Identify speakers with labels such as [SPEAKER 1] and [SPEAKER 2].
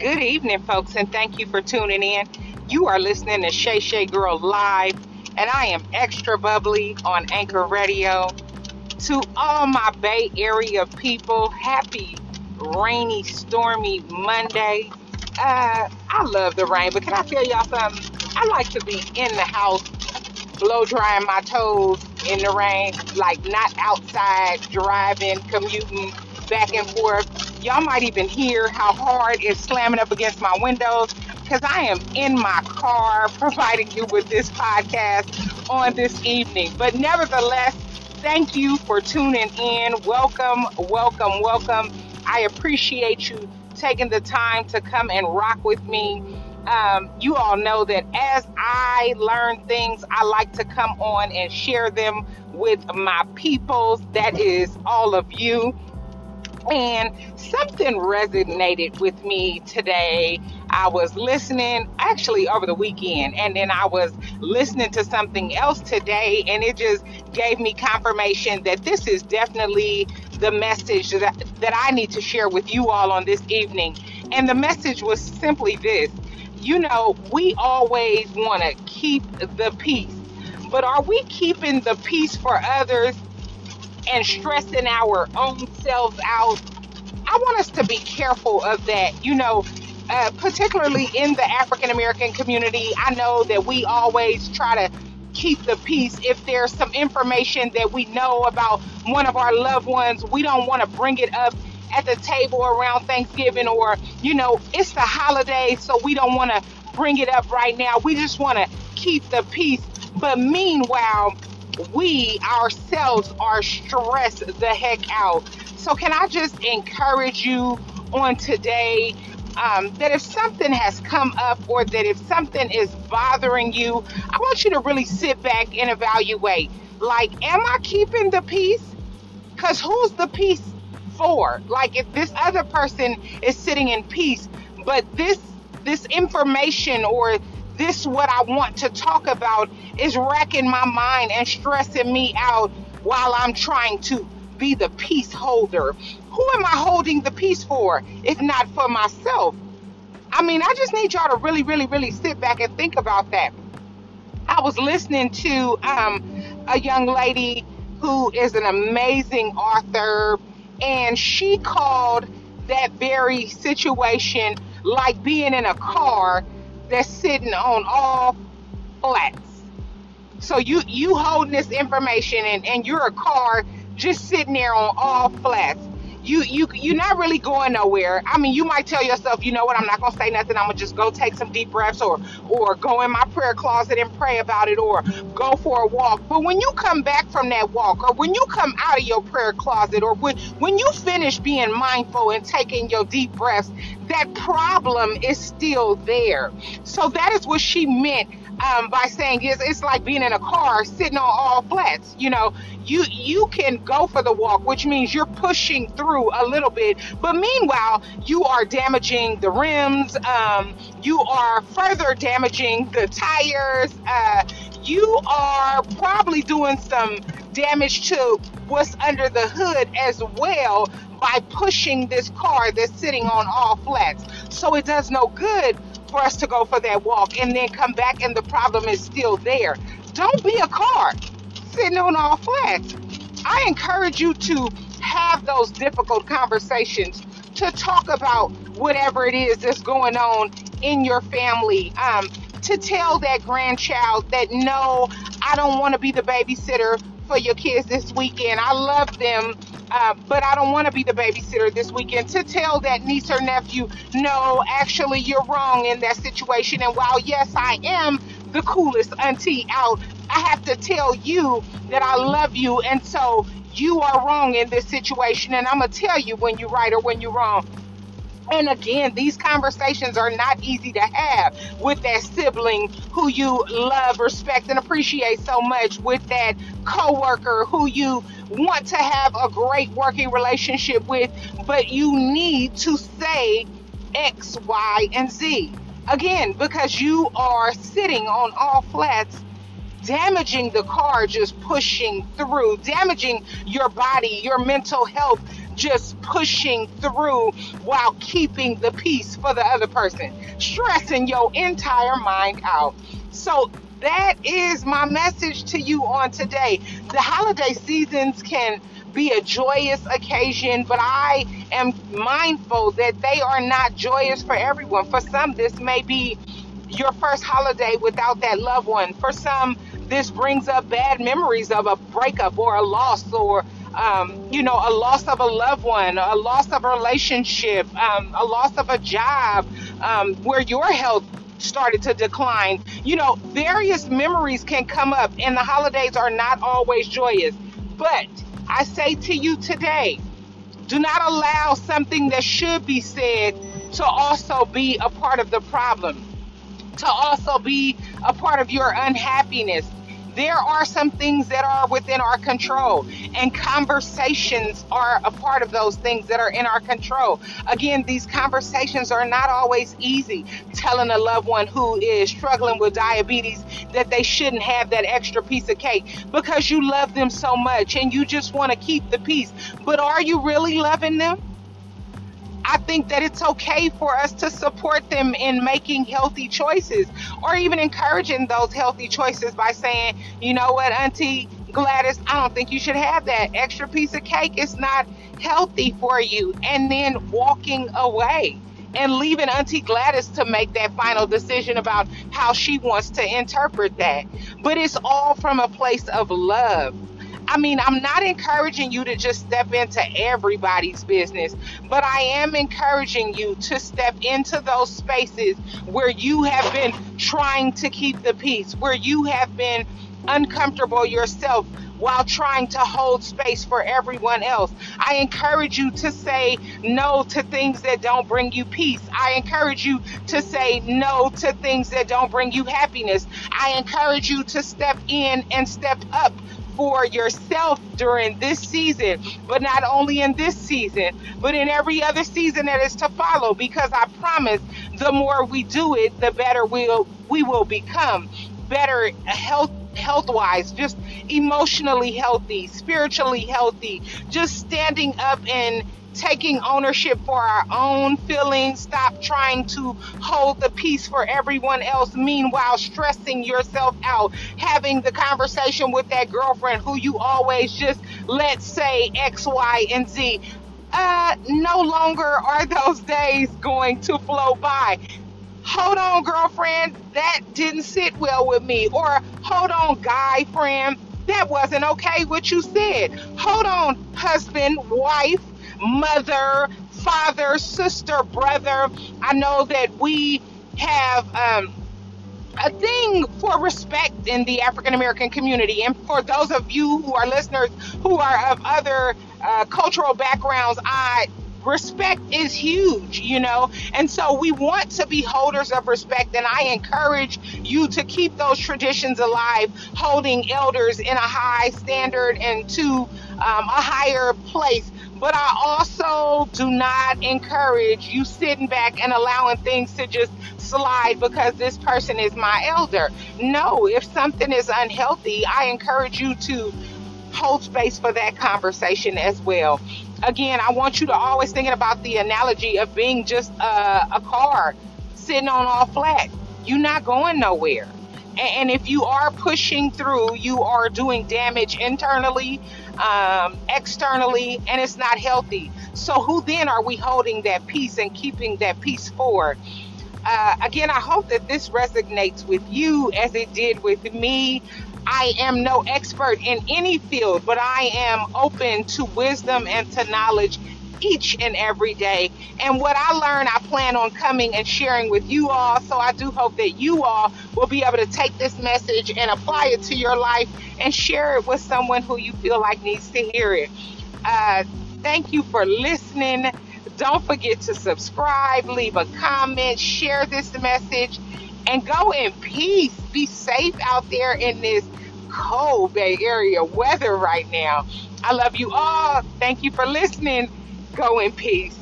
[SPEAKER 1] Good evening, folks, and thank you for tuning in. You are listening to Shay Shay Girl Live, and I am extra bubbly on Anchor Radio. To all my Bay Area people, happy rainy, stormy Monday. Uh, I love the rain, but can I tell y'all something? I like to be in the house, blow drying my toes in the rain, like not outside driving, commuting back and forth. Y'all might even hear how hard it's slamming up against my windows because I am in my car providing you with this podcast on this evening. But nevertheless, thank you for tuning in. Welcome, welcome, welcome. I appreciate you taking the time to come and rock with me. Um, you all know that as I learn things, I like to come on and share them with my peoples. That is all of you. And something resonated with me today. I was listening actually over the weekend, and then I was listening to something else today, and it just gave me confirmation that this is definitely the message that, that I need to share with you all on this evening. And the message was simply this you know, we always want to keep the peace, but are we keeping the peace for others and stressing our own selves out. I want us to be careful of that. You know, uh, particularly in the African American community, I know that we always try to keep the peace. If there's some information that we know about one of our loved ones, we don't want to bring it up at the table around Thanksgiving or, you know, it's the holiday, so we don't want to bring it up right now. We just want to keep the peace. But meanwhile, we ourselves are stressed the heck out. So, can I just encourage you on today um, that if something has come up or that if something is bothering you, I want you to really sit back and evaluate. Like, am I keeping the peace? Because who's the peace for? Like, if this other person is sitting in peace, but this this information or this what I want to talk about is wrecking my mind and stressing me out while I'm trying to be the peace holder. Who am I holding the peace for if not for myself? I mean, I just need y'all to really, really, really sit back and think about that. I was listening to um, a young lady who is an amazing author, and she called that very situation like being in a car that's sitting on all flats. So you you holding this information and, and you're a car just sitting there on all flats. You you you're not really going nowhere. I mean, you might tell yourself, you know what, I'm not gonna say nothing. I'm gonna just go take some deep breaths, or or go in my prayer closet and pray about it, or go for a walk. But when you come back from that walk, or when you come out of your prayer closet, or when when you finish being mindful and taking your deep breaths, that problem is still there. So that is what she meant um, by saying it's, it's like being in a car sitting on all flats. You know, you you can go for the walk, which means you're pushing through a little bit, but meanwhile you are damaging the rims. Um, you are further damaging the tires. Uh, you are probably doing some damage to what's under the hood as well by pushing this car that's sitting on all flats. So it does no good for us to go for that walk and then come back and the problem is still there. Don't be a car sitting on all flats. I encourage you to have those difficult conversations to talk about whatever it is that's going on in your family. Um, to tell that grandchild that no, I don't want to be the babysitter for your kids this weekend. I love them, uh, but I don't want to be the babysitter this weekend. To tell that niece or nephew, no, actually, you're wrong in that situation. And while, yes, I am the coolest auntie out, I have to tell you that I love you. And so you are wrong in this situation. And I'm going to tell you when you're right or when you're wrong. And again, these conversations are not easy to have with that sibling who you love, respect, and appreciate so much, with that coworker who you want to have a great working relationship with, but you need to say X, Y, and Z. Again, because you are sitting on all flats damaging the car, just pushing through, damaging your body, your mental health, just pushing through while keeping the peace for the other person, stressing your entire mind out. So that is my message to you on today. The holiday seasons can be a joyous occasion, but I am mindful that they are not joyous for everyone. For some, this may be your first holiday without that loved one. For some, this brings up bad memories of a breakup or a loss or um, you know, a loss of a loved one, a loss of a relationship, um, a loss of a job, um, where your health started to decline. You know, various memories can come up, and the holidays are not always joyous. But I say to you today, do not allow something that should be said to also be a part of the problem, to also be a part of your unhappiness, there are some things that are within our control, and conversations are a part of those things that are in our control. Again, these conversations are not always easy. Telling a loved one who is struggling with diabetes that they shouldn't have that extra piece of cake because you love them so much and you just want to keep the peace. But are you really loving them? I think that it's okay for us to support them in making healthy choices or even encouraging those healthy choices by saying, you know what, Auntie Gladys, I don't think you should have that extra piece of cake. It's not healthy for you. And then walking away and leaving Auntie Gladys to make that final decision about how she wants to interpret that. But it's all from a place of love. I mean, I'm not encouraging you to just step into everybody's business, but I am encouraging you to step into those spaces where you have been trying to keep the peace, where you have been uncomfortable yourself while trying to hold space for everyone else. I encourage you to say no to things that don't bring you peace. I encourage you to say no to things that don't bring you happiness. I encourage you to step in and step up for yourself during this season, but not only in this season, but in every other season that is to follow. Because I promise, the more we do it, the better we'll we will become. Better health health wise, just emotionally healthy, spiritually healthy, just standing up and taking ownership for our own feelings. Stop trying to hold the peace for everyone else. Meanwhile, stressing yourself out, having the conversation with that girlfriend who you always just let's say X, Y, and Z. Uh, no longer are those days going to flow by. Hold on, girlfriend, that didn't sit well with me. Or hold on, guy friend, that wasn't okay what you said. Hold on, husband, wife, mother, father, sister, brother. I know that we have um, a thing for respect in the African American community. And for those of you who are listeners who are of other uh, cultural backgrounds, I respect is huge, you know, and so we want to be holders of respect. And I encourage you to keep those traditions alive, holding elders in a high standard and to um, a higher place but I also do not encourage you sitting back and allowing things to just slide because this person is my elder. No, if something is unhealthy, I encourage you to hold space for that conversation as well. Again, I want you to always thinking about the analogy of being just a, a car sitting on all flat. You're not going nowhere. And if you are pushing through, you are doing damage internally, um, externally, and it's not healthy. So, who then are we holding that peace and keeping that peace for? Uh, again, I hope that this resonates with you as it did with me. I am no expert in any field, but I am open to wisdom and to knowledge each and every day. And what I learn, I plan on coming and sharing with you all. So I do hope that you all will be able to take this message and apply it to your life and share it with someone who you feel like needs to hear it. Uh, thank you for listening. Don't forget to subscribe, leave a comment, share this message, and go in peace. Be safe out there in this cold Bay Area weather right now. I love you all. Thank you for listening. Go in peace.